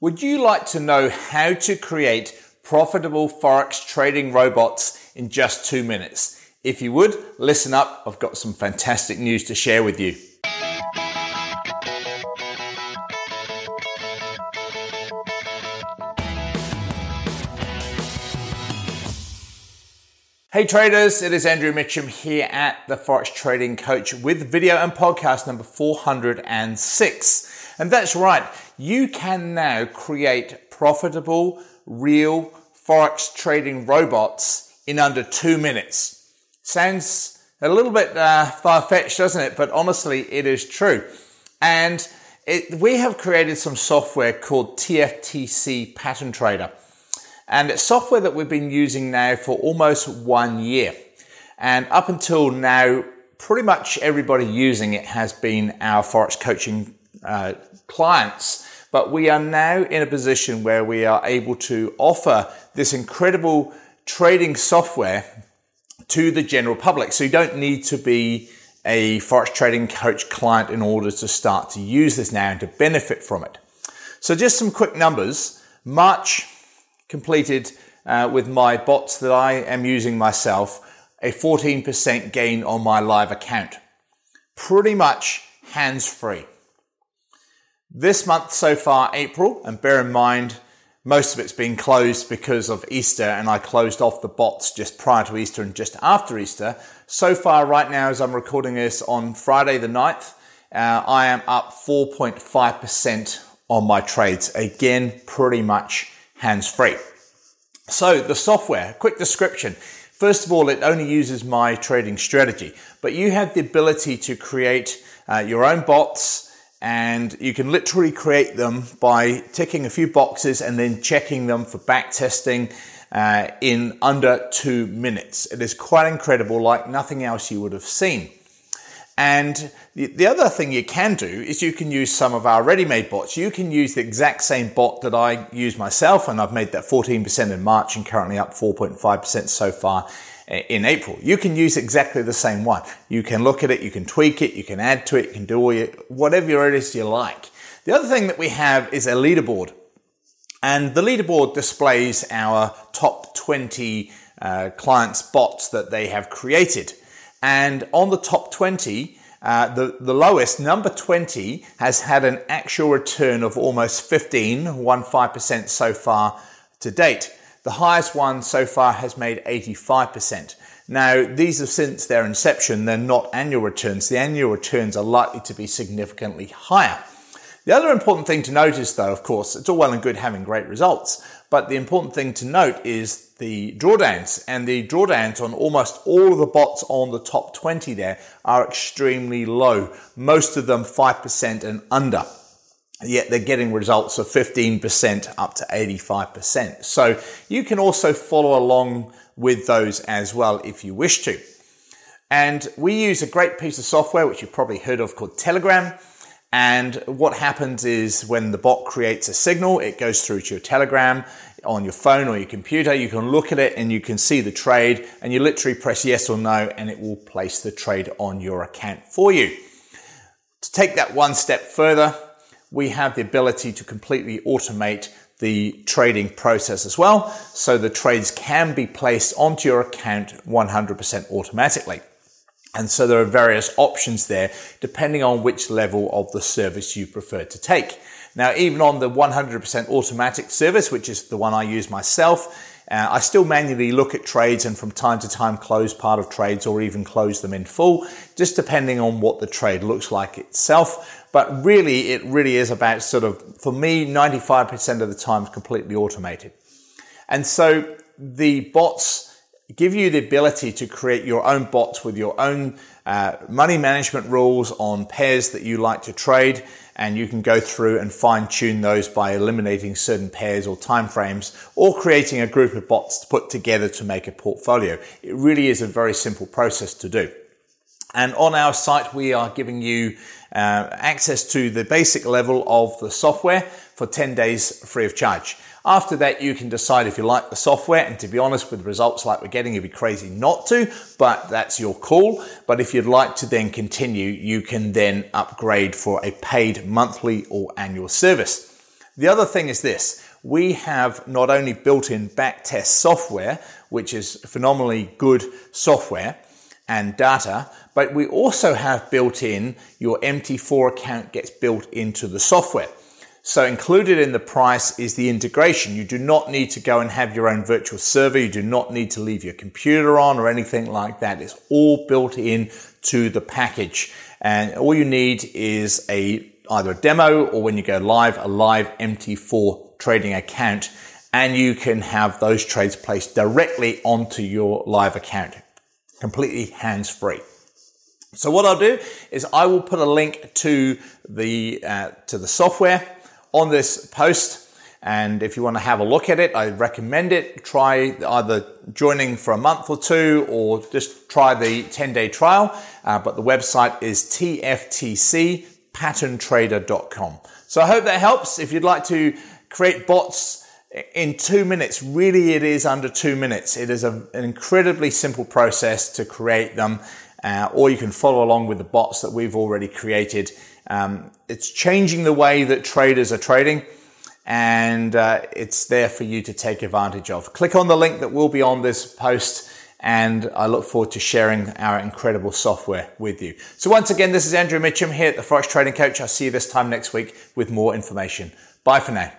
Would you like to know how to create profitable Forex trading robots in just two minutes? If you would, listen up. I've got some fantastic news to share with you. Hey traders, it is Andrew Mitchem here at the Forex Trading Coach with video and podcast number 406. And that's right, you can now create profitable, real Forex trading robots in under two minutes. Sounds a little bit uh, far fetched, doesn't it? But honestly, it is true. And it, we have created some software called TFTC Pattern Trader. And it's software that we've been using now for almost one year. And up until now, pretty much everybody using it has been our Forex coaching uh, clients. But we are now in a position where we are able to offer this incredible trading software to the general public. So you don't need to be a Forex trading coach client in order to start to use this now and to benefit from it. So just some quick numbers. March completed uh, with my bots that I am using myself a 14% gain on my live account. Pretty much hands free. This month so far, April, and bear in mind, most of it's been closed because of Easter, and I closed off the bots just prior to Easter and just after Easter. So far, right now, as I'm recording this on Friday the 9th, uh, I am up 4.5% on my trades. Again, pretty much hands free. So, the software, quick description. First of all, it only uses my trading strategy, but you have the ability to create uh, your own bots and you can literally create them by ticking a few boxes and then checking them for back testing uh, in under two minutes. It is quite incredible, like nothing else you would have seen. And the, the other thing you can do is you can use some of our ready-made bots. You can use the exact same bot that I use myself, and I've made that 14% in March and currently up 4.5% so far in April. You can use exactly the same one. You can look at it, you can tweak it, you can add to it, you can do all your, whatever it is you like. The other thing that we have is a leaderboard. And the leaderboard displays our top 20 uh, clients' bots that they have created. And on the top 20, uh, the, the lowest, number 20, has had an actual return of almost 15, 15% so far to date. The highest one so far has made 85%. Now, these are since their inception, they're not annual returns. The annual returns are likely to be significantly higher. The other important thing to notice, though, of course, it's all well and good having great results, but the important thing to note is the drawdowns. And the drawdowns on almost all of the bots on the top 20 there are extremely low, most of them 5% and under yet they're getting results of 15% up to 85%. So you can also follow along with those as well if you wish to. And we use a great piece of software, which you've probably heard of called Telegram. And what happens is when the bot creates a signal, it goes through to your Telegram on your phone or your computer. You can look at it and you can see the trade and you literally press yes or no and it will place the trade on your account for you. To take that one step further, we have the ability to completely automate the trading process as well. So the trades can be placed onto your account 100% automatically. And so there are various options there depending on which level of the service you prefer to take. Now, even on the 100% automatic service, which is the one I use myself, uh, I still manually look at trades and from time to time close part of trades or even close them in full, just depending on what the trade looks like itself. But really, it really is about sort of, for me, 95% of the time completely automated. And so the bots give you the ability to create your own bots with your own uh, money management rules on pairs that you like to trade and you can go through and fine tune those by eliminating certain pairs or timeframes or creating a group of bots to put together to make a portfolio. It really is a very simple process to do. And on our site, we are giving you uh, access to the basic level of the software for 10 days free of charge. After that, you can decide if you like the software. And to be honest, with results like we're getting, it'd be crazy not to, but that's your call. But if you'd like to then continue, you can then upgrade for a paid monthly or annual service. The other thing is this we have not only built in backtest software, which is phenomenally good software and data, but we also have built in your MT4 account gets built into the software. So included in the price is the integration. You do not need to go and have your own virtual server. You do not need to leave your computer on or anything like that. It's all built in to the package. And all you need is a either a demo or when you go live, a live MT4 trading account. And you can have those trades placed directly onto your live account, completely hands free. So what I'll do is I will put a link to the uh, to the software on this post. And if you want to have a look at it, I recommend it. Try either joining for a month or two or just try the 10 day trial. Uh, but the website is tftcpatterntrader.com. So I hope that helps. If you'd like to create bots in two minutes, really it is under two minutes. It is a, an incredibly simple process to create them. Uh, or you can follow along with the bots that we've already created um, it's changing the way that traders are trading and uh, it's there for you to take advantage of. Click on the link that will be on this post and I look forward to sharing our incredible software with you. So once again, this is Andrew Mitchem here at the Forex Trading Coach. I'll see you this time next week with more information. Bye for now.